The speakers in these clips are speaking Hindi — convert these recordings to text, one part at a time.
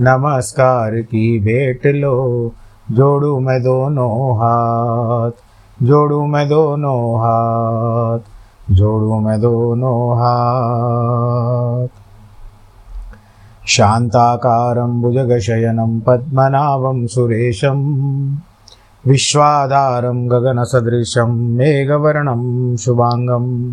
नमस्कार की भेंट लो जोड़ू मैं दोनों हाथ जोड़ू मैं दोनों हाथ जोड़ू मैं दोनों हाथ। शान्ताकारं भुजगशयनं पद्मनाभं सुरेशं विश्वाधारं गगनसदृशं मेघवर्णं शुभाङ्गम्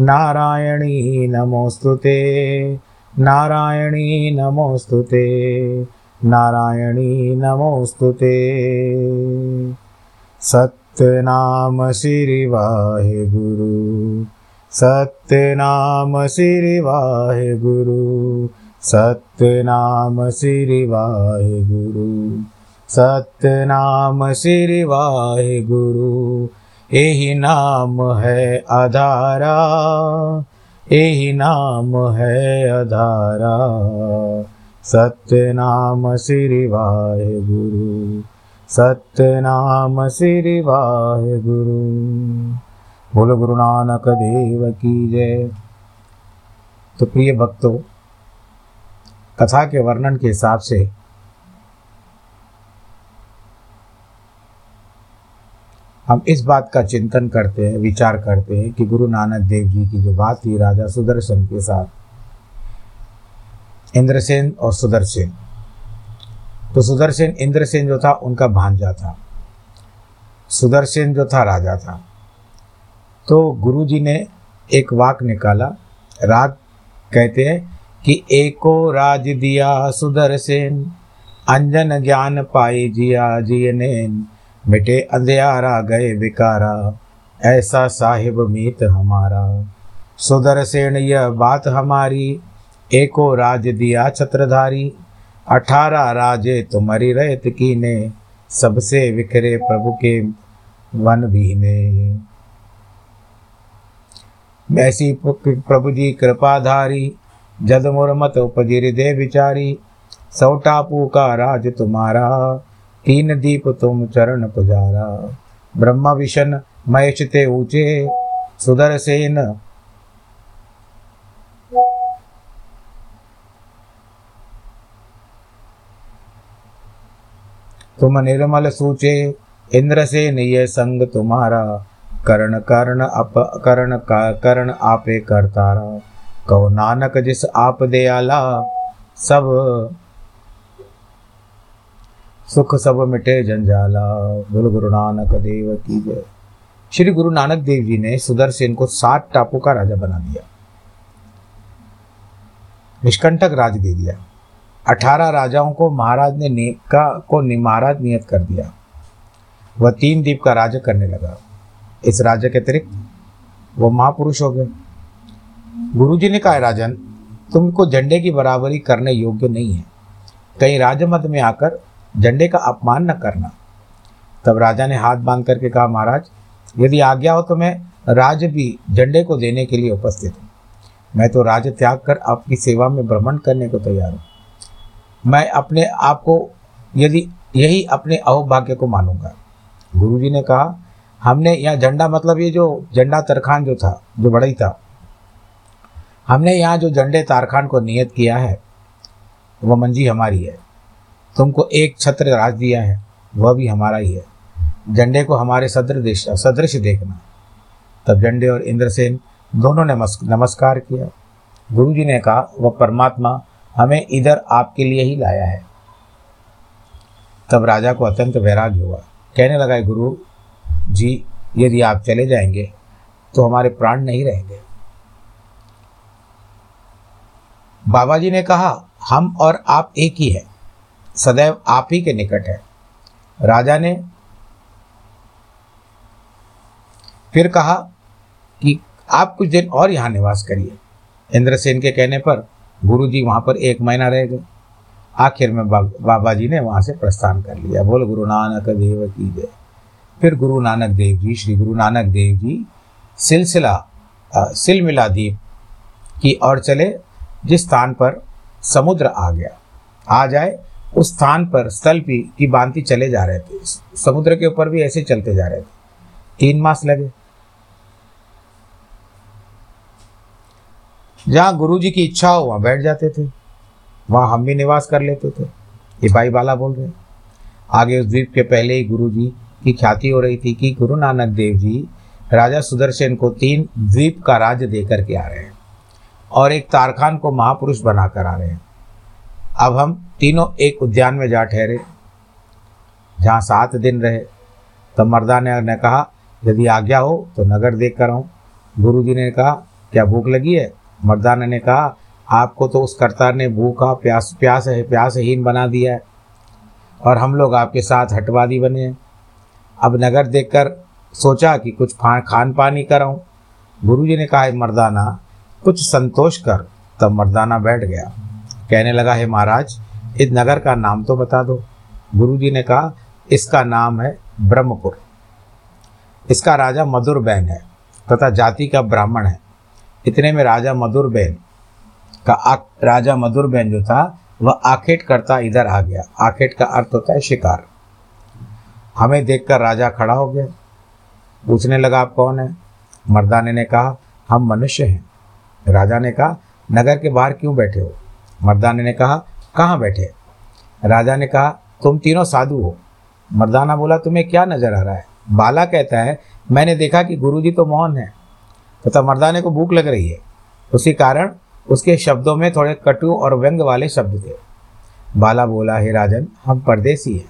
नारायणी नमोऽस्तु नारायणी नमोऽस्तु नारायणी नमोऽस्तु सत्यनाम श्री वाहे गुरु। सत्यनाम श्री वाहे गुरु। सत्यनाम श्री वाहे गुरु। सत्यनाम श्री वाहे गुरु। यही नाम है आधारा यही नाम है आधारा। सत्य नाम श्री वाहे गुरु सत्य नाम श्री वाहे गुरु। बोलो गुरु नानक देव की जय। तो प्रिय भक्तों, कथा के वर्णन के हिसाब से हम इस बात का चिंतन करते हैं, विचार करते हैं कि गुरु नानक देव जी की जो बात थी राजा सुदर्शन के साथ, इंद्रसेन और सुदर्शन। तो सुदर्शन, इंद्रसेन जो था, उनका भांजा था। सुदर्शन जो था, राजा था। तो गुरु जी ने एक वाक निकाला। राग कहते हैं कि एको राज दिया सुदर्शन, अंजन ज्ञान पाई जिया जियनेन। मिटे अंधियारा गए विकारा, ऐसा साहिब मीत हमारा। सुदर्शन यह बात हमारी, एको राज दिया छत्रधारी। अठारह राजे तुम्हारी रहत की ने सबसे विखरे प्रभु के वन भी ने ऐसी प्रभु जी कृपाधारी, जद मुरमत उपजिर दे विचारी सौ टापू का राज तुम्हारा। तीन दीप तुम चरण पुजारा ब्रह्मा विशन महेश ते ऊँचे सुदर्शन तुम निर्मल सूचे इंद्र से निय संग तुम्हारा। करण कर्ण अप, कर्ण का, कर्ण आपे करतारा। कहो नानक जिस आप दयाला, सब सुख सब मिटे जंजाला बोल गुरु नानक देव की जय। श्री गुरु नानक देव जी ने सुदर्शन को सात टापू का राजा बना दिया। निष्कंटक राज दे दिया। अठारह राजाओं को महाराज ने का, को महाराज नियत कर दिया। वह तीन द्वीप का राज्य करने लगा। इस राज्य के अतिरिक्त वो महापुरुष हो गए। गुरु जी ने कहा, राजन, तुमको झंडे की बराबरी करने योग्य नहीं है। कहीं राजमत में आकर झंडे का अपमान न करना। तब राजा ने हाथ बाँध करके कहा, महाराज, यदि आज्ञा हो तो मैं राज भी झंडे को देने के लिए उपस्थित हूँ। मैं तो राज त्याग कर आपकी सेवा में भ्रमण करने को तैयार हूँ। मैं अपने आप को, यदि यही अपने अहोभाग्य को मानूँगा। गुरु जी ने कहा, हमने यहाँ झंडा मतलब ये जो झंडा तरखान जो था, जो बड़ा ही था, हमने यहाँ जो झंडे तारखान को नियत किया है वह मंजी हमारी है। तुमको एक छत्र राज दिया है, वह भी हमारा ही है। झंडे को हमारे सदृश सदृश देखना तब झंडे और इंद्रसेन दोनों ने नमस्कार किया। गुरु जी ने कहा, वह परमात्मा हमें इधर आपके लिए ही लाया है। तब राजा को अत्यंत वैराग्य हुआ। कहने लगा, गुरु जी, यदि आप चले जाएँगे तो हमारे प्राण नहीं रहेंगे। बाबा जी ने कहा, हम और आप एक ही है। सदैव आप ही के निकट है। राजा ने फिर कहा कि आप कुछ दिन और यहाँ निवास करिए। इंद्रसेन के कहने पर गुरु जी वहाँ पर एक महीना रह गए। आखिर में बाबा जी ने वहाँ से प्रस्थान कर लिया। बोल, गुरु नानक देव की जय। फिर गुरु नानक देव जी, श्री गुरु नानक देव जी, सिलसिला सिलमिला द्वीप की ओर चले, जिस स्थान पर समुद्र आ गया। आ जाए उस स्थान पर स्थल भी, की बांति चले जा रहे थे। समुद्र के ऊपर भी ऐसे चलते जा रहे थे। तीन मास लगे। जहाँ गुरु जी की इच्छा हो, वहाँ बैठ जाते थे। वहाँ हम भी निवास कर लेते थे। ये भाई बाला बोल रहे आगे उस द्वीप के पहले ही गुरु जी की ख्याति हो रही थी कि गुरु नानक देव जी राजा सुदर्शन को तीन द्वीप का राज्य दे करके आ रहे हैं और एक तारखान को महापुरुष बनाकर आ रहे हैं। अब हम तीनों एक उद्यान में जा ठहरे, जहाँ सात दिन रहे। तब मर्दाने ने कहा, यदि आज्ञा हो तो नगर देख कर आऊँ। गुरु जी ने कहा, क्या भूख लगी है? मर्दाना ने कहा, आपको तो उस कर्तार ने भूखा, प्यास प्यास है, प्यासहीन बना दिया है, और हम लोग आपके साथ हटवादी बने हैं। अब नगर देखकर सोचा कि कुछ खान पान ही कराऊँ। गुरु जी ने कहा मर्दाना, कुछ संतोष कर। तब मर्दाना बैठ गया। कहने लगा, है महाराज इस नगर का नाम तो बता दो। गुरु जी ने कहा इसका नाम है ब्रह्मपुर। इसका राजा मधुर बैन है तथा जाति का ब्राह्मण है। इतने में राजा मधुर बैन का आ, राजा मधुर बैन जो था वह आखेट करता इधर आ गया। आखेट का अर्थ होता है शिकार। हमें देखकर राजा खड़ा हो गया। पूछने लगा आप कौन है? मर्दाने ने कहा हम मनुष्य हैं। राजा ने कहा नगर के बाहर क्यों बैठे हो? मर्दाने ने कहा कहाँ बैठे? राजा ने कहा, तुम तीनों साधु हो। मर्दाना बोला, तुम्हें क्या नज़र आ रहा है? बाला कहता है, मैंने देखा कि गुरुजी तो मौन है। तथा तो मर्दाने को भूख लग रही है। उसी कारण उसके शब्दों में थोड़े कटु और व्यंग वाले शब्द थे। बाला बोला, हे राजन, हम परदेसी हैं।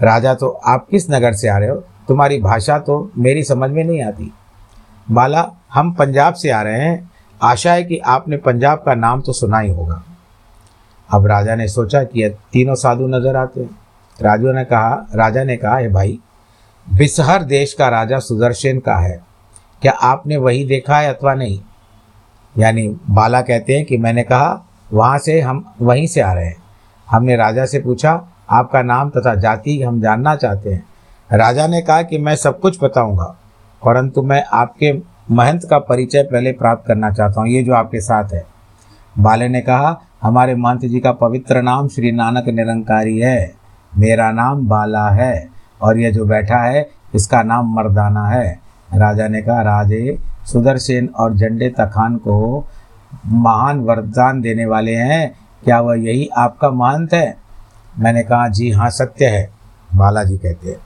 राजा तो आप किस नगर से आ रहे हो? तुम्हारी भाषा तो मेरी समझ में नहीं आती। बाला, हम पंजाब से आ रहे हैं। आशा है कि आपने पंजाब का नाम तो सुना ही होगा। अब राजा ने सोचा कि यह तीनों साधु नज़र आते। हैं राजू ने कहा, राजा ने कहा, हे भाई, बिसहर देश का राजा सुदर्शन का है। क्या आपने वही देखा है अथवा नहीं? यानी बाला कहते हैं कि मैंने कहा, वहाँ से हम वहीं से आ रहे हैं। हमने राजा से पूछा, आपका नाम तथा जाति हम जानना चाहते हैं। राजा ने कहा कि मैं सब कुछ बताऊँगा, परंतु मैं आपके महंत का परिचय पहले प्राप्त करना चाहता हूँ, ये जो आपके साथ है। बाले ने कहा हमारे महंत जी का पवित्र नाम श्री नानक निरंकारी है। मेरा नाम बाला है और यह जो बैठा है, इसका नाम मर्दाना है। राजा ने कहा, राजे, सुदर्शन और झंडे तखान को महान वरदान देने वाले हैं। क्या वह यही आपका महंत है? मैंने कहा, जी हाँ सत्य है। बालाजी कहते हैं,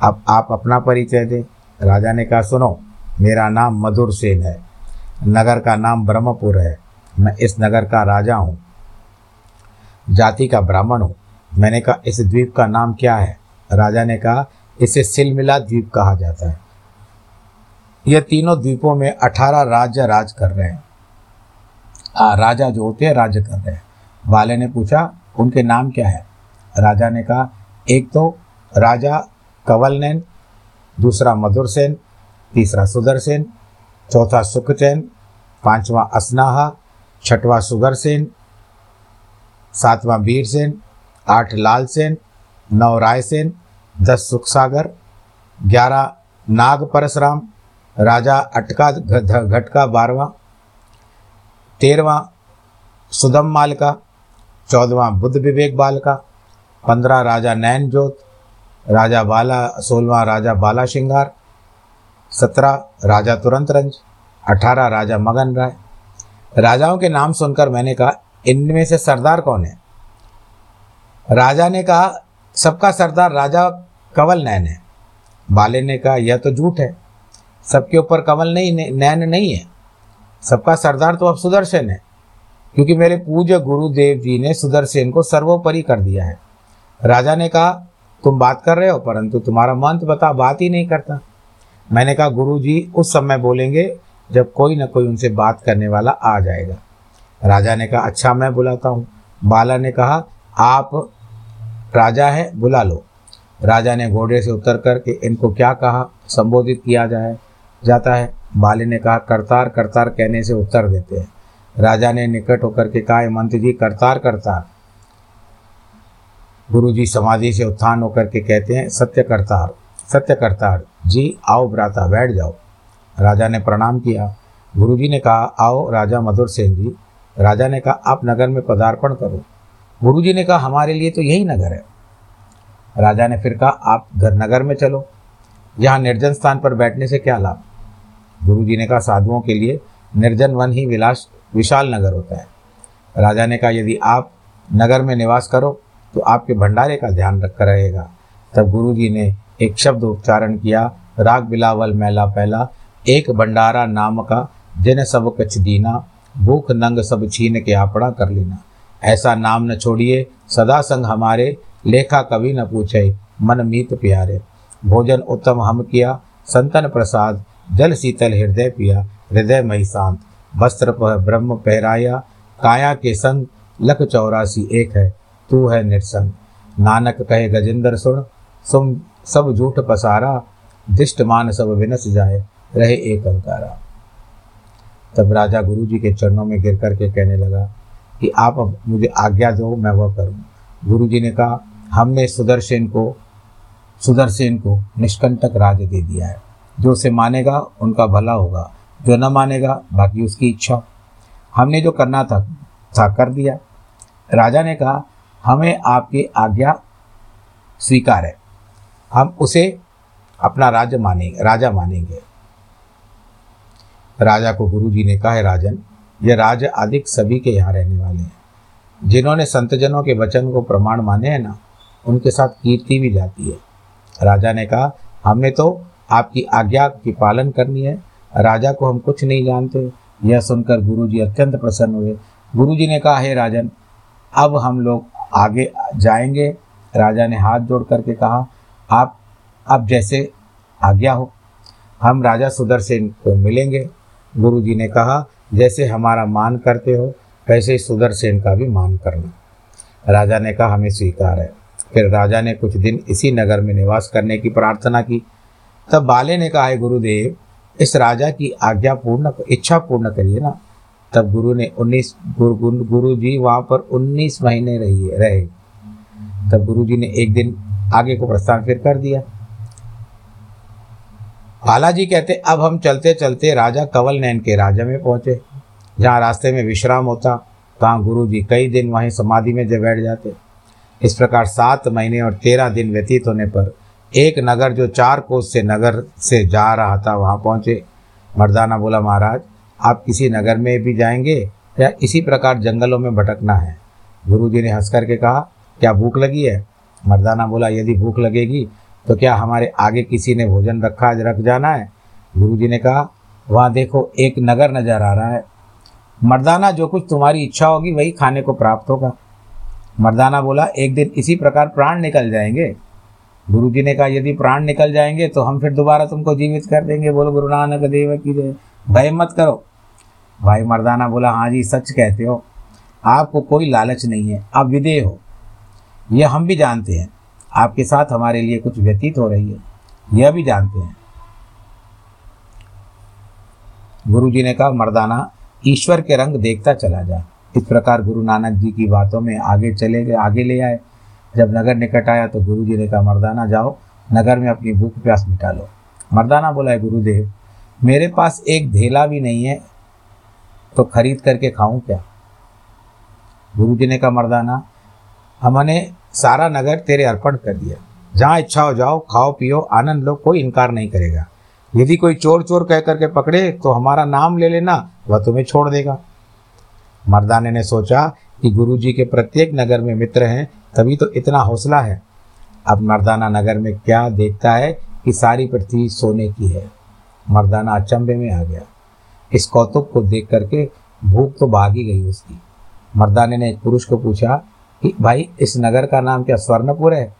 अब आप अपना परिचय दें। राजा ने कहा, सुनो, मेरा नाम मधुर सेन है। नगर का नाम ब्रह्मपुर है। मैं इस नगर का राजा हूँ। जाति का ब्राह्मण हूँ। मैंने कहा इस द्वीप का नाम क्या है? राजा ने कहा इसे सिलमिला द्वीप कहा जाता है। यह तीनों द्वीपों में अठारह राज्य राज कर रहे हैं। आ, राजा जो होते हैं राज्य कर रहे हैं। वाले ने पूछा उनके नाम क्या है? राजा ने कहा एक तो राजा कवलनैन दूसरा मधुर सेन तीसरा सुदर्शन चौथा सुखचैन पांचवा असनाहा छठवा सुगरसेन सातवां वीरसेन आठ लाल सेन, नौ रायसेन दस सुखसागर, ग्यारह नाग परशुराम, राजा अटका घटका बारवा तेरवा सुदम माल का चौदवा बुद्ध विवेक बाल का पंद्रह राजा नैन जोत राजा बाला सोलवा राजा बाला श्रृंगार, सत्रह राजा तुरंत रंज, अठारह राजा मगन राय राजाओं के नाम सुनकर मैंने कहा, इनमें से सरदार कौन है? राजा ने कहा, सबका सरदार राजा कंवल नैन है। बाले ने कहा, यह तो झूठ है। सबके ऊपर कंवल नहीं नैन नहीं है। सबका सरदार तो अब सुदर्शन है, क्योंकि मेरे पूज्य गुरुदेव जी ने सुदर्शन को सर्वोपरि कर दिया है। राजा ने कहा, तुम बात कर रहे हो, परंतु तुम्हारा मंत्र बता, बात ही नहीं करता। मैंने कहा गुरु जी उस समय बोलेंगे जब कोई ना कोई उनसे बात करने वाला आ जाएगा। राजा ने कहा अच्छा मैं बुलाता हूँ। बाला ने कहा, आप राजा हैं, बुला लो। राजा ने घोड़े से उतर कर के इनको क्या कहा? संबोधित किया जाए, जाता है। बाले ने कहा, करतार करतार कहने से उत्तर देते हैं। राजा ने निकट होकर के कहा मंत्री जी, करतार करतार। गुरु जी समाधि से उत्थान होकर के कहते हैं सत्य करतार सत्य करतार जी आओ, भ्राता, बैठ जाओ। राजा ने प्रणाम किया। गुरु जी ने कहा, आओ राजा मधुर सेन जी। राजा ने कहा, आप नगर में पदार्पण करो। गुरु जी ने कहा, हमारे लिए तो यही नगर है। राजा ने फिर कहा, आप घर नगर में चलो। यहाँ निर्जन स्थान पर बैठने से क्या लाभ? गुरु जी ने कहा, साधुओं के लिए निर्जन वन ही विलास, विशाल नगर होता है। राजा ने कहा, यदि आप नगर में निवास करो तो आपके भंडारे का ध्यान रखकर रहेगा। तब गुरु जी ने एक शब्द उच्चारण किया, राग बिलावल मैला पहला एक भंडारा नाम का जिन सब कछ दीना, भूख नंग सब छीन के आपड़ा कर लेना। ऐसा नाम न छोड़िए, सदा संग हमारे, लेखा कभी न पूछे, मन मीत प्यारे। भोजन उत्तम हम किया, संतन प्रसाद, जल शीतल हृदय पिया, हृदय मई शांत। वस्त्र ब्रह्म पहराया, काया के संग लख चौरासी एक है, तू है निरसंग। नानक कहे गजेंद्र सुन सुम सब झूठ पसारा दिष्ट मान सब विनस जाए। रहे एक अंकारा। तब राजा गुरु जी के चरणों में गिर करके कहने लगा कि आप अब मुझे आज्ञा दो, मैं वह करूँ। गुरु जी ने कहा, हमने सुदर्शन को सुदर्शन को निष्कंटक राज दे दिया है। जो उसे मानेगा, उनका भला होगा। जो न मानेगा, बाकी उसकी इच्छा। हमने जो करना था था कर दिया। राजा ने कहा, हमें आपकी आज्ञा स्वीकार है। हम उसे अपना राज्य मानेंगे राजा मानेंगे। राजा को गुरु जी ने कहा, है राजन यह राज अधिक सभी के यहाँ रहने वाले हैं। जिन्होंने संतजनों के वचन को प्रमाण माने हैं ना, उनके साथ कीर्ति भी जाती है। राजा ने कहा, हमने तो आपकी आज्ञा की पालन करनी है। राजा को हम कुछ नहीं जानते। यह सुनकर गुरु जी अत्यंत प्रसन्न हुए। गुरु जी ने कहा, हे राजन, अब हम लोग आगे जाएँगे। राजा ने हाथ जोड़ करके कहा, आप अब जैसे आज्ञा हो, हम राजा सुदर्शन को मिलेंगे। गुरुजी ने कहा, जैसे हमारा मान करते हो, वैसे ही सुदर्शन का भी मान करना। राजा ने कहा, हमें स्वीकार है। फिर राजा ने कुछ दिन इसी नगर में निवास करने की प्रार्थना की। तब बाले ने कहा गुरुदेव, इस राजा की आज्ञा पूर्ण, इच्छा पूर्ण करिए ना। तब गुरु ने उन्नीस, गुरु गुरु जी वहाँ पर उन्नीस महीने रही रहे। तब गुरु जी ने एक दिन आगे को प्रस्थान फिर कर दिया। बालाजी कहते, अब हम चलते चलते राजा कंवल नैन के राजा में पहुँचे। जहाँ रास्ते में विश्राम होता, तहाँ गुरु जी कई दिन वहीं समाधि में जब बैठ जाते। इस प्रकार सात महीने और तेरह दिन व्यतीत होने पर एक नगर जो चार कोस से नगर से जा रहा था, वहाँ पहुँचे। मर्दाना बोला, महाराज, आप किसी नगर में भी जाएँगे या इसी प्रकार जंगलों में भटकना है? गुरु जी ने हंस करके कहा, क्या भूख लगी है? मर्दाना बोला, यदि भूख लगेगी तो क्या हमारे आगे किसी ने भोजन रखा रख जाना है? गुरु जी ने कहा, वहाँ, देखो, एक नगर नज़र आ रहा है। मर्दाना, जो कुछ तुम्हारी इच्छा होगी, वही खाने को प्राप्त होगा। मर्दाना बोला, एक दिन इसी प्रकार प्राण निकल जाएँगे? गुरु जी ने कहा, यदि प्राण निकल जाएँगे तो हम फिर दोबारा तुमको जीवित कर देंगे। बोलो, गुरु नानक देव की जय। भय मत करो। भाई मर्दाना बोला हाँ जी, सच कहते हो। आपको कोई लालच नहीं है। आप विदेह हो। यह हम भी जानते हैं। आपके साथ हमारे लिए कुछ व्यतीत हो रही है। यह भी जानते हैं। गुरु जी ने कहा, मर्दाना, ईश्वर के रंग देखता चला जा। इस प्रकार गुरु नानक जी की बातों में आगे चले गए, आगे ले आए। जब नगर निकट आया तो गुरु जी ने कहा, मर्दाना, जाओ, नगर में अपनी भूख प्यास मिटा लो। मर्दाना बोला, है गुरुदेव, मेरे पास एक धेला भी नहीं है तो खरीद करके खाऊं क्या? गुरु जी ने कहा, मर्दाना, हमने सारा नगर तेरे अर्पण कर दिया। जहाँ इच्छा हो जाओ, खाओ, पियो, आनंद लो, कोई इनकार नहीं करेगा। यदि कोई चोर चोर कह करके पकड़े तो हमारा नाम ले लेना, वह तुम्हें छोड़ देगा। मर्दाने ने सोचा कि गुरु जी के प्रत्येक नगर में मित्र हैं, तभी तो इतना हौसला है। अब मर्दाना नगर में क्या देखता है कि सारी पृथ्वी सोने की है। मर्दाना अचंभे में आ गया। इस कौतुक को देख करके भूख तो भागी गई उसकी। मर्दाने ने एक पुरुष को पूछा भाई, इस नगर का नाम क्या स्वर्णपुर है?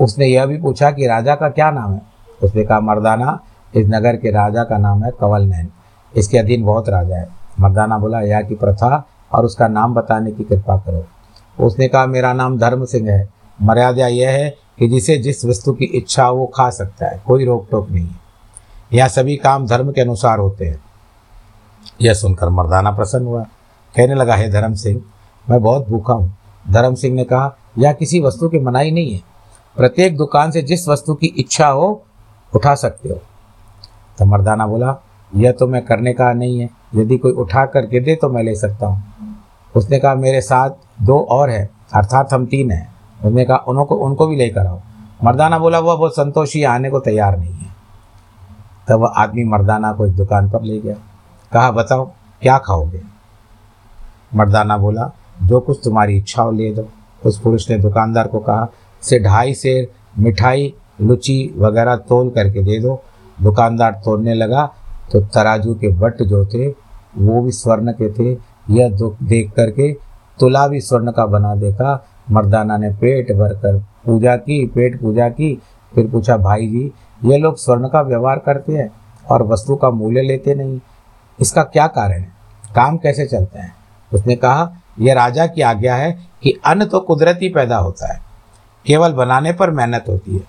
उसने यह भी पूछा कि राजा का क्या नाम है? उसने कहा, मर्दाना, इस नगर के राजा का नाम है कंवल नैन इसके अधीन बहुत राजा है। मर्दाना बोला, यह की प्रथा और उसका नाम बताने की कृपा करो। उसने कहा, मेरा नाम धर्म सिंह है। मर्यादा यह है कि जिसे जिस वस्तु की इच्छा वो खा सकता है। कोई रोक टोक नहीं है। यह सभी काम धर्म के अनुसार होते हैं। यह सुनकर मर्दाना प्रसन्न हुआ। कहने लगा, है धर्म सिंह मैं बहुत भूखा हूँ। धर्म सिंह ने कहा, यह किसी वस्तु की मनाही नहीं है। प्रत्येक दुकान से जिस वस्तु की इच्छा हो, उठा सकते हो। तो मर्दाना बोला, यह तो मैं करने का नहीं है। यदि कोई उठा करके दे तो मैं ले सकता हूँ। उसने कहा, मेरे साथ दो और है, अर्थात हम तीन हैं। उसने कहा उनको उनको भी लेकर आओ। मर्दाना बोला, वह बहुत संतोषी आने को तैयार नहीं है। तब वह आदमी मर्दाना को एक दुकान पर ले गया। कहा, बताओ, क्या खाओगे? मर्दाना बोला जो कुछ तुम्हारी इच्छा हो ले दो उस पुरुष ने दुकानदार को कहा से ढाई शेर मिठाई, लुची वगैरह तोल करके दे दो। दुकानदार तोड़ने लगा तो तराजू के बट जो थे, वो भी स्वर्ण के थे। यह देख करके तुला भी स्वर्ण का बना देखा। मर्दाना ने पेट भर कर पूजा की, पेट पूजा की। फिर पूछा, भाई जी, ये लोग स्वर्ण का व्यवहार करते हैं और वस्तु का मूल्य लेते नहीं। इसका क्या कारण है? काम कैसे चलते हैं? उसने कहा यह राजा की आज्ञा है कि अन्न तो कुदरती पैदा होता है। केवल बनाने पर मेहनत होती है।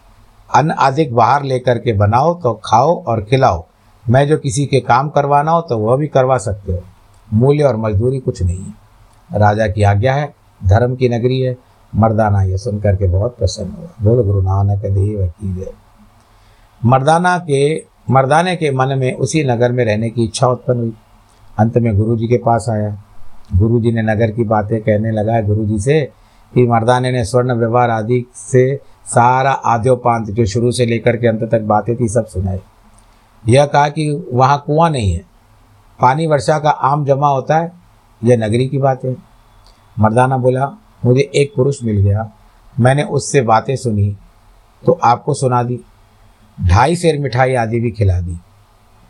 अन्न अधिक बाहर लेकर के बनाओ तो खाओ और खिलाओ। मैं जो किसी के काम करवाना हो तो वह भी करवा सकते हो। मूल्य और मजदूरी कुछ नहीं है। राजा की आज्ञा है, धर्म की नगरी है। मर्दाना यह सुन करके बहुत प्रसन्न हुआ। बोल, गुरु नानक देव की जय। मर्दाना के, मर्दाने के मन में उसी नगर में रहने की इच्छा उत्पन्न हुई। अंत में गुरु जी के पास आया। गुरु जी ने नगर की बातें कहने लगा गुरु जी से कि मर्दाने ने स्वर्ण व्यवहार आदि से सारा आद्योपांत जो शुरू से लेकर के अंत तक बातें थी, सब सुनाई। यह कहा कि वहाँ कुआँ नहीं है। पानी वर्षा का आम जमा होता है, यह नगरी की बात है। मर्दाना बोला, मुझे एक पुरुष मिल गया, मैंने उससे बातें सुनी तो आपको सुना दी। ढाई शेर मिठाई आदि भी खिला दी।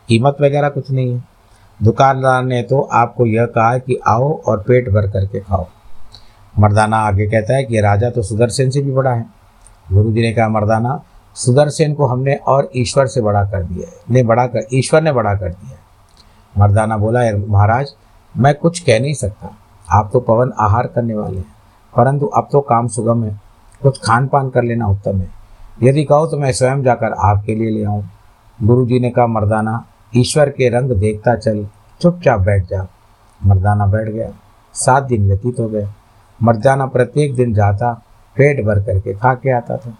कीमत वगैरह कुछ नहीं है। दुकानदार ने तो आपको यह कहा कि आओ और पेट भर करके खाओ। मर्दाना आगे कहता है कि राजा तो सुदर्शन से भी बड़ा है। गुरु जी ने कहा, मर्दाना, सुदर्शन को हमने और ईश्वर से बड़ा कर दिया है। ने बड़ा कर, ईश्वर ने बड़ा कर दिया है। मर्दाना बोला महाराज, मैं कुछ कह नहीं सकता। आप तो पवन आहार करने वाले हैं, परंतु अब तो काम सुगम है। कुछ खान पान कर लेना उत्तम है। यदि कहो तो मैं स्वयं जाकर आपके लिए ले आऊँ। गुरु जी ने कहा, मर्दाना ईश्वर के रंग देखता चल, चुपचाप बैठ जा। मर्दाना बैठ गया। सात दिन व्यतीत हो गए। मर्दाना प्रत्येक दिन जाता, पेट भर करके खा के आता था।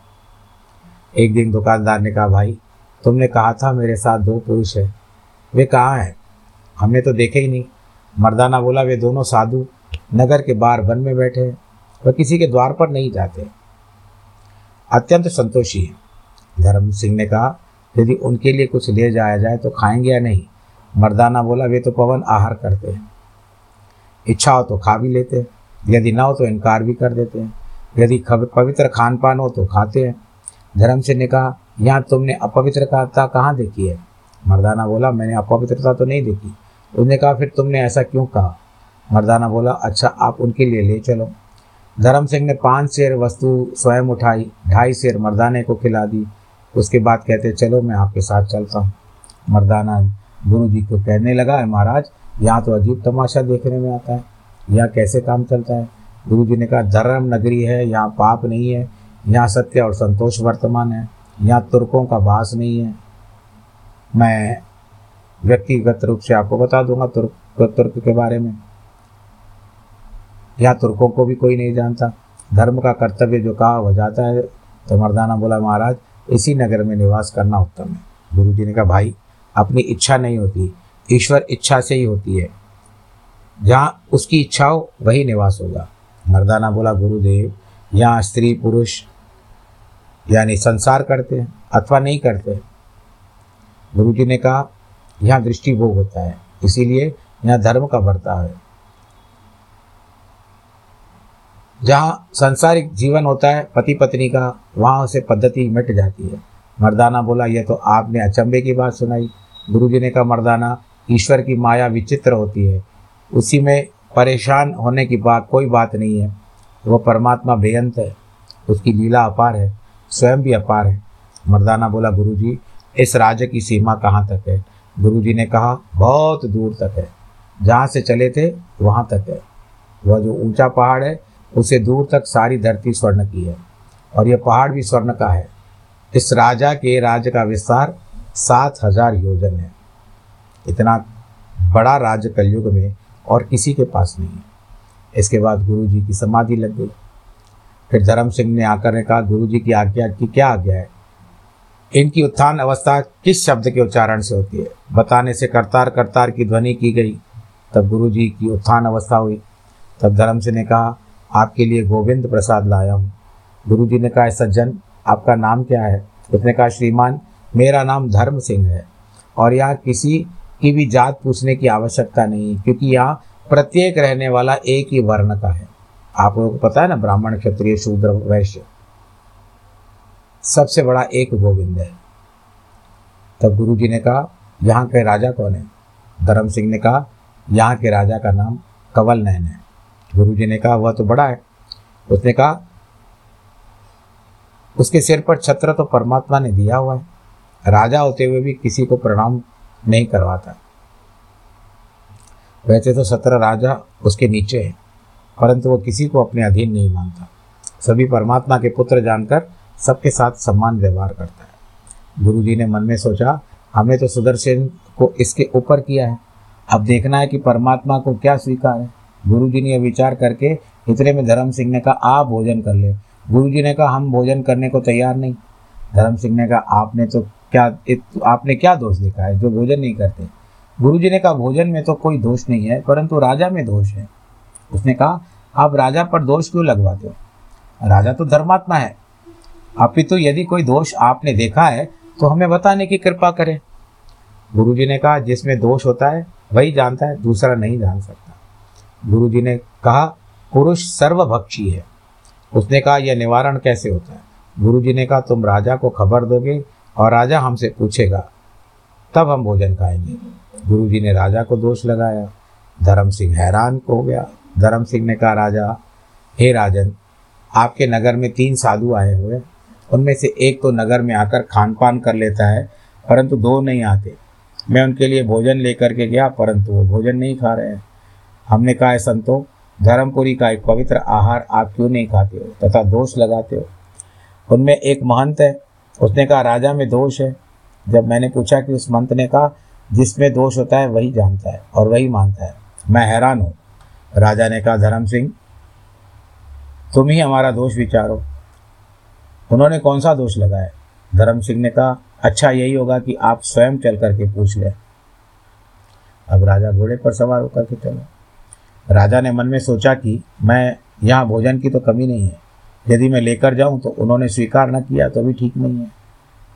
एक दिन दुकानदार ने कहा, भाई, तुमने कहा था मेरे साथ दो पुरुष है। वे कहाँ हैं? हमने तो देखे ही नहीं। मर्दाना बोला, वे दोनों साधु नगर के बाहर वन में बैठे हैं। वह किसी के द्वार पर नहीं जाते। अत्यंत संतोषी है। धर्म सिंह ने कहा यदि उनके लिए कुछ ले जाया जाए तो खाएँगे या नहीं? मर्दाना बोला, वे तो पवन आहार करते हैं। इच्छा हो तो खा भी लेते हैं। यदि ना हो तो इनकार भी कर देते हैं। यदि पवित्र खान पान हो तो खाते हैं। धर्म सिंह ने कहा यहाँ तुमने अपवित्रता कहाँ देखी है? मर्दाना बोला, मैंने अपवित्रता तो नहीं देखी। उसने कहा, फिर तुमने ऐसा क्यों कहा? मर्दाना बोला अच्छा आप उनके लिए ले चलो। धर्म सिंह ने पाँच शेर वस्तु स्वयं उठाई, ढाई शेर मर्दाने को खिला दी। उसके बाद कहते, चलो, मैं आपके साथ चलता हूँ। मर्दाना गुरु जी को कहने लगा है महाराज, यहाँ तो अजीब तमाशा देखने में आता है। यहाँ कैसे काम चलता है? गुरु जी ने कहा, धर्म नगरी है, यहाँ पाप नहीं है। यहाँ सत्य और संतोष वर्तमान है। यहाँ तुर्कों का वास नहीं है। मैं व्यक्तिगत रूप से आपको बता दूँगा तुर्क तुर्क के बारे में। यहाँ तुर्कों को भी कोई नहीं जानता। धर्म का कर्तव्य जो कहा वह जाता है। तो मर्दाना बोला, महाराज इसी नगर में निवास करना उत्तम है। गुरु जी ने कहा, भाई, अपनी इच्छा नहीं होती, ईश्वर इच्छा से ही होती है। जहाँ उसकी इच्छा हो, वही निवास होगा। मर्दाना बोला, गुरुदेव, यहाँ स्त्री पुरुष, यानी संसार करते हैं, अथवा नहीं करते गुरु जी ने कहा, यहाँ दृष्टिभोग होता है, इसीलिए यहाँ धर्म का बर्ताव है। जहाँ सांसारिक जीवन होता है पति पत्नी का, वहाँ से पद्धति मिट जाती है। मर्दाना बोला यह तो आपने अचंभे की बात सुनाई। गुरु जी ने कहा, मर्दाना, ईश्वर की माया विचित्र होती है। उसी में परेशान होने की बात, कोई बात नहीं है। वह परमात्मा बेअंत है। उसकी लीला अपार है। स्वयं भी अपार है। मर्दाना बोला गुरु जी इस राज्य की सीमा कहाँ तक है? गुरु जी ने कहा, बहुत दूर तक है। जहाँ से चले थे, वहाँ तक है। वह जो ऊँचा पहाड़ है उसे दूर तक सारी धरती स्वर्ण की है, और यह पहाड़ भी स्वर्ण का है। इस राजा के राज्य का विस्तार सात हज़ार योजन है। इतना बड़ा राज्य कलयुग में और किसी के पास नहीं है। इसके बाद गुरु जी की समाधि लग गई। फिर धर्म सिंह ने आकर ने कहा गुरु जी की आज्ञा की क्या आज्ञा है? इनकी उत्थान अवस्था किस शब्द के उच्चारण से होती है? बताने से करतार करतार की ध्वनि की गई। तब गुरु जी की उत्थान अवस्था हुई। तब धर्म सिंह ने कहा आपके लिए गोविंद प्रसाद लाया हूँ गुरु जी ने कहा सज्जन, आपका नाम क्या है? उसने कहा, श्रीमान, मेरा नाम धर्म सिंह है और यहाँ किसी की भी जात पूछने की आवश्यकता नहीं, क्योंकि यहाँ प्रत्येक रहने वाला एक ही वर्ण का है। आप लोगों को पता है ना, ब्राह्मण, क्षत्रिय, शूद्र, वैश्य। सबसे बड़ा एक गोविंद है। तब गुरु जी ने कहा, यहाँ के राजा कौन है? धर्म सिंह ने कहा, यहाँ के राजा का नाम कवल नयन है। गुरु जी ने कहा, वह तो बड़ा है। उसने कहा, उसके सिर पर छत्र तो परमात्मा ने दिया हुआ है। राजा होते हुए भी किसी को प्रणाम नहीं करवाता। वैसे तो सत्रह राजा उसके नीचे है, परंतु वो किसी को अपने अधीन नहीं मानता। सभी परमात्मा के पुत्र जानकर सबके साथ सम्मान व्यवहार करता है। गुरु जी ने मन में सोचा हमने तो सुदर्शन को इसके ऊपर किया है। अब देखना है कि परमात्मा को क्या स्वीकार है। गुरु जी ने यह विचार करके इतने में धर्म सिंह ने कहा आप भोजन कर ले। गुरु जी ने कहा, हम भोजन करने को तैयार नहीं। धर्म सिंह ने कहा आपने तो क्या आपने क्या दोष देखा है? जो भोजन नहीं करते। गुरु जी ने कहा, भोजन में तो कोई दोष नहीं है, परंतु राजा में दोष है। उसने कहा, आप राजा पर दोष क्यों लगवाते हो? राजा तो धर्मात्मा है। अपितु तो यदि कोई दोष आपने देखा है तो हमें बताने की कृपा करें। गुरु जी ने कहा, जिसमें दोष होता है, वही जानता है, दूसरा नहीं जान सकता। गुरु जी ने कहा, पुरुष सर्वभक्षी है। उसने कहा, यह निवारण कैसे होता है? गुरु जी ने कहा, तुम राजा को खबर दोगे और राजा हमसे पूछेगा, तब हम भोजन खाएँगे। गुरु जी ने राजा को दोष लगाया। धर्म सिंह हैरान हो गया। धर्म सिंह ने कहा, राजा, हे राजन, आपके नगर में तीन साधु आए हुए उनमें से एक तो नगर में आकर खान पान कर लेता है, परंतु दो नहीं आते। मैं उनके लिए भोजन लेकर के गया, परंतु वो भोजन नहीं खा रहे हैं। हमने कहा है संतो, धर्मपुरी का एक पवित्र आहार आप क्यों नहीं खाते हो तथा दोष लगाते हो? उनमें एक महंत है। उसने कहा, राजा में दोष है। जब मैंने पूछा कि उस मंत ने कहा, जिसमें दोष होता है, वही जानता है और वही मानता है। मैं हैरान हूँ। राजा ने कहा, धर्म सिंह, तुम ही हमारा दोष विचारो। उन्होंने कौन सा दोष लगाया? धर्म सिंह ने कहा अच्छा यही होगा कि आप स्वयं चल करके पूछ लें। अब राजा घोड़े पर सवार होकर के चले। राजा ने मन में सोचा कि मैं यहाँ भोजन की तो कमी नहीं है। यदि मैं लेकर जाऊँ तो उन्होंने स्वीकार न किया तो भी ठीक नहीं है।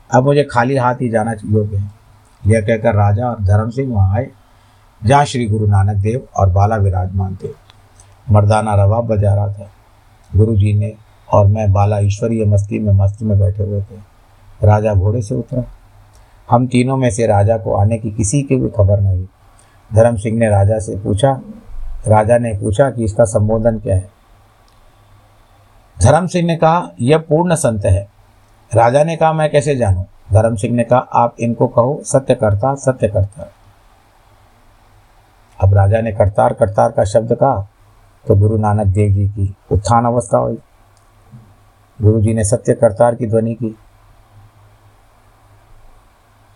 अब मुझे खाली हाथ ही जाना योग्य है। यह कहकर राजा और धर्म सिंह वहाँ आए। जहाँ श्री गुरु नानक देव और बाला विराजमान थे। मर्दाना रवाब बजा रहा था। गुरु जी ने और मैं बाला ईश्वरीय मस्ती में मस्ती में बैठे हुए थे। राजा घोड़े से उतरा। हम तीनों में से राजा को आने की किसी की भी खबर नहीं। धर्म सिंह ने राजा से पूछा राजा ने पूछा कि इसका संबोधन क्या है? धर्म सिंह ने कहा, यह पूर्ण संत है। राजा ने कहा, मैं कैसे जानूं? धर्म सिंह ने कहा, आप इनको कहो सत्य करता सत्य करता अब राजा ने करतार करतार का शब्द कहा तो गुरु नानक देव जी की उत्थान अवस्था हुई। गुरु जी ने सत्य करतार की ध्वनि की।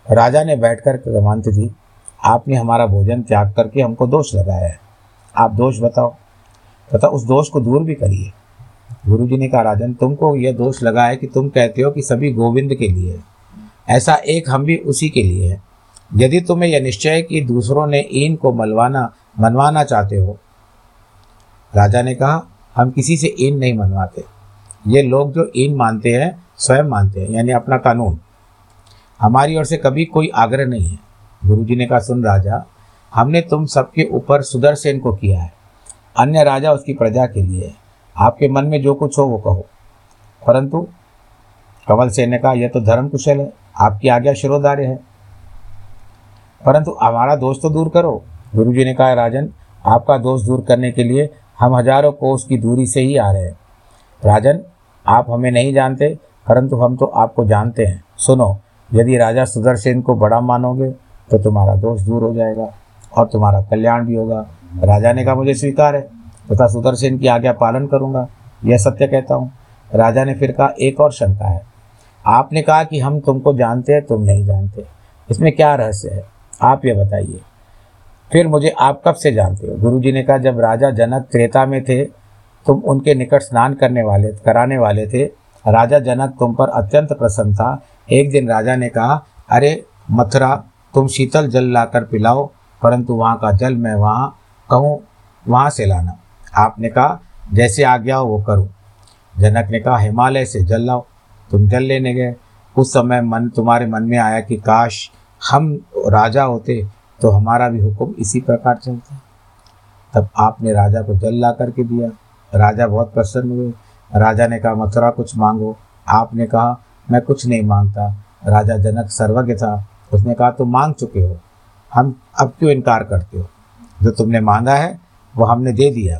राजा ने बैठकर कमानते थी आपने हमारा भोजन त्याग करके हमको दोष लगाया है। आप दोष बताओ। तथा उस दोष को दूर भी करिए। गुरु जी ने कहा, राजन, तुमको यह दोष लगा है कि तुम कहते हो कि सभी गोविंद के लिए है। ऐसा एक हम भी उसी के लिए है। यदि तुम्हें यह निश्चय है कि दूसरों ने ईन को मलवाना, मनवाना चाहते हो। राजा ने कहा, हम किसी से ईन नहीं मनवाते। ये लोग जो ईन मानते हैं, स्वयं मानते हैं, यानी अपना कानून। हमारी ओर से कभी कोई आग्रह नहीं है। गुरु जी ने कहा, सुन राजा हमने तुम सबके ऊपर सुदर्शन को किया है। अन्य राजा उसकी प्रजा के लिए है। आपके मन में जो कुछ हो, वो कहो। परंतु कंवल सेन ने कहा, यह तो धर्म कुशल है। आपकी आज्ञा शिरोधार्य है। परंतु हमारा दोष तो दूर करो। गुरु जी ने कहा, राजन, आपका दोष दूर करने के लिए हम हज़ारों कोस की दूरी से ही आ रहे हैं। राजन, आप हमें नहीं जानते, परंतु हम तो आपको जानते हैं। सुनो, यदि राजा सुदर्शन को बड़ा मानोगे तो तुम्हारा दोष दूर हो जाएगा। और तुम्हारा कल्याण भी होगा। राजा ने कहा, मुझे स्वीकार है। तथा सुदर्शन की आज्ञा पालन करूँगा। यह सत्य कहता हूँ। राजा ने फिर कहा, एक और शंका है। आपने कहा कि हम तुमको जानते हैं, तुम नहीं जानते। इसमें क्या रहस्य है? आप ये बताइए। फिर मुझे आप कब से जानते हो? गुरु ने कहा, जब राजा जनक त्रेता में थे, तुम उनके निकट स्नान करने वाले, कराने वाले थे। राजा जनक तुम पर अत्यंत प्रसन्न था। एक दिन राजा ने कहा, अरे मथुरा, तुम शीतल जल लाकर पिलाओ। परंतु वहाँ का जल मैं वहाँ कहूँ, वहाँ से लाना। आपने कहा, जैसे आज्ञा हो वो करूँ। जनक ने कहा, हिमालय से जल लाओ। तुम जल लेने गए। उस समय मन, तुम्हारे मन में आया कि काश हम राजा होते तो हमारा भी हुक्म इसी प्रकार चलता। तब आपने राजा को जल ला करके दिया। राजा बहुत प्रसन्न हुए। राजा ने कहा, मथुरा कुछ मांगो। आपने कहा, मैं कुछ नहीं माँगता। राजा जनक सर्वज्ञ था। उसने कहा, तुम मांग चुके हो। हम अब क्यों इनकार करते हो? जो तुमने मांगा है, वो हमने दे दिया।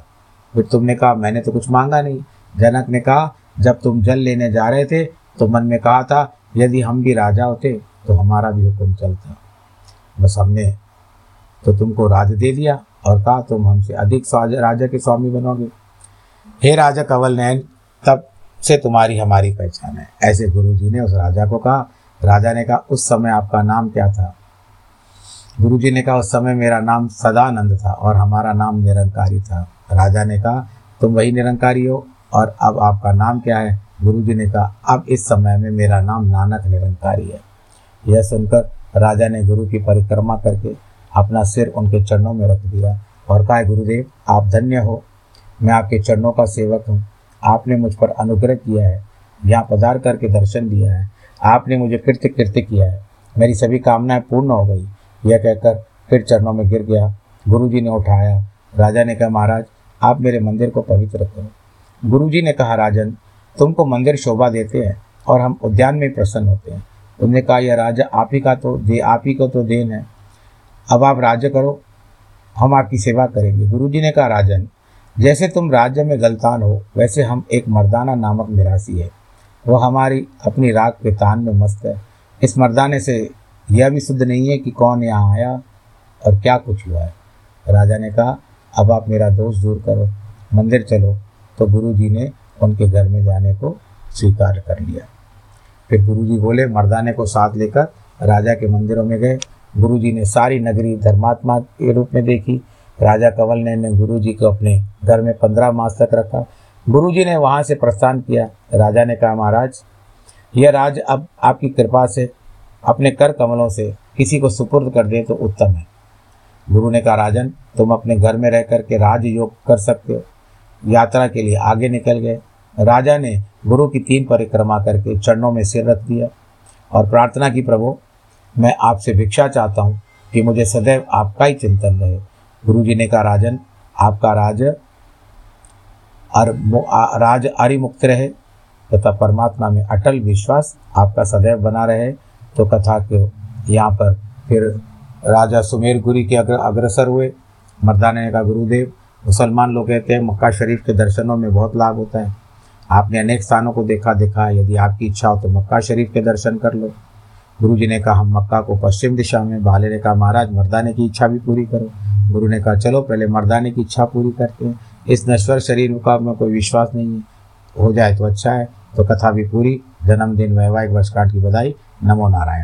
फिर तुमने कहा, मैंने तो कुछ मांगा नहीं। जनक ने कहा, जब तुम जल लेने जा रहे थे तो मन में कहा था, यदि हम भी राजा होते तो हमारा भी हुक्म चलता। बस हमने तो तुमको राज दे दिया और कहा, तुम हमसे अधिक राजा के स्वामी बनोगे। हे राजा कंवल नैन तब से तुम्हारी हमारी पहचान है। ऐसे गुरु जी ने उस राजा को कहा। राजा ने कहा, उस समय आपका नाम क्या था? गुरु जी ने कहा, उस समय मेरा नाम सदानंद था और हमारा नाम निरंकारी था। राजा ने कहा, तुम वही निरंकारी हो और अब आपका नाम क्या है? गुरु जी ने कहा, अब इस समय में मेरा नाम नानक निरंकारी है। यह सुनकर राजा ने गुरु की परिक्रमा करके अपना सिर उनके चरणों में रख दिया और कहा, गुरुदेव, आप धन्य हो। मैं आपके चरणों का सेवक हूँ। आपने मुझ पर अनुग्रह किया है। यहाँ पधार करके दर्शन दिया है। आपने मुझे कृत्य कृत्य किया है। मेरी सभी कामनाएँ पूर्ण हो गई। यह कहकर फिर चरणों में गिर गया। गुरु जी ने उठाया। राजा ने कहा, महाराज, आप मेरे मंदिर को पवित्र करो। गुरु जी ने कहा, राजन, तुमको मंदिर शोभा देते हैं और हम उद्यान में प्रसन्न होते हैं। तुमने कहा, यह राजा आप ही का तो दे, आप ही को तो देन है। अब आप राज्य करो, हम आपकी सेवा करेंगे। गुरु जी ने कहा, राजन, जैसे तुम राज्य में गलतान हो, वैसे हम एक मर्दाना नामक निराशी है। वह हमारी अपनी राग के तान में मस्त है। इस मर्दाने से यह भी शुद्ध नहीं है कि कौन यहाँ आया और क्या कुछ हुआ है। राजा ने कहा अब आप मेरा दोष दूर करो मंदिर चलो। तो गुरु जी ने उनके घर में जाने को स्वीकार कर लिया। फिर गुरु जी बोले मर्दाने को साथ लेकर राजा के मंदिरों में गए। गुरु जी ने सारी नगरी धर्मात्मा के रूप में देखी। राजा कंवल ने, ने गुरु जी को अपने घर में पंद्रह मास तक रखा। गुरु जी ने वहाँ से प्रस्थान किया। राजा ने कहा महाराज यह राज अब आपकी कृपा से अपने कर कमलों से किसी को सुपुर्द कर दे तो उत्तम है। गुरु ने कहा, राजन, तुम अपने घर में रह करके राज योग कर सकते हो। यात्रा के लिए आगे निकल गए। राजा ने गुरु की तीन परिक्रमा करके चरणों में सिर रख दिया और प्रार्थना की, प्रभु, मैं आपसे भिक्षा चाहता हूँ कि मुझे सदैव आपका ही चिंतन रहे। गुरु जी ने कहा, राजन, आपका राज अर राज अरिमुक्त रहे तथा परमात्मा में अटल विश्वास आपका सदैव बना रहे। तो कथा के यहाँ पर फिर राजा सुमेर गुरी के अग्र, अग्रसर हुए। मर्दाने का गुरुदेव, मुसलमान लोग कहते हैं, मक्का शरीफ के दर्शनों में बहुत लाभ होता है। आपने अनेक स्थानों को देखा देखा यदि आपकी इच्छा हो तो मक्का शरीफ के दर्शन कर लो। गुरु जी ने कहा, हम मक्का को पश्चिम दिशा में, भाले ने कहा, महाराज, मर्दाने की इच्छा भी पूरी करो। गुरु ने कहा, चलो, पहले मर्दाने की इच्छा पूरी करते हैं। इस नश्वर शरीर का में कोई विश्वास नहीं है। हो जाए तो अच्छा है। तो कथा भी पूरी। जन्मदिन वैवाहिक वर्षगांठ की बधाई। नमो नारायण।